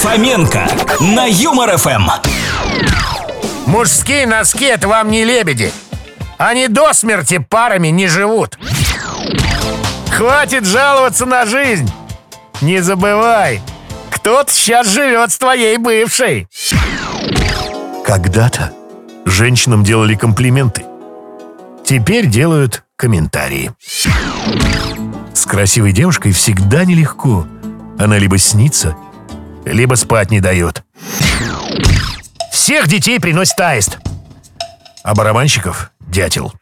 Фоменко на Юмор ФМ. Мужские носки — это вам не лебеди. Они до смерти парами не живут. Хватит жаловаться на жизнь. Не забывай, кто-то сейчас живет с твоей бывшей. Когда-то женщинам делали комплименты. Теперь делают комментарии. С красивой девушкой всегда нелегко. Она либо снится, либо спать не дает. Всех детей приносит аист, а барабанщиков — дятел.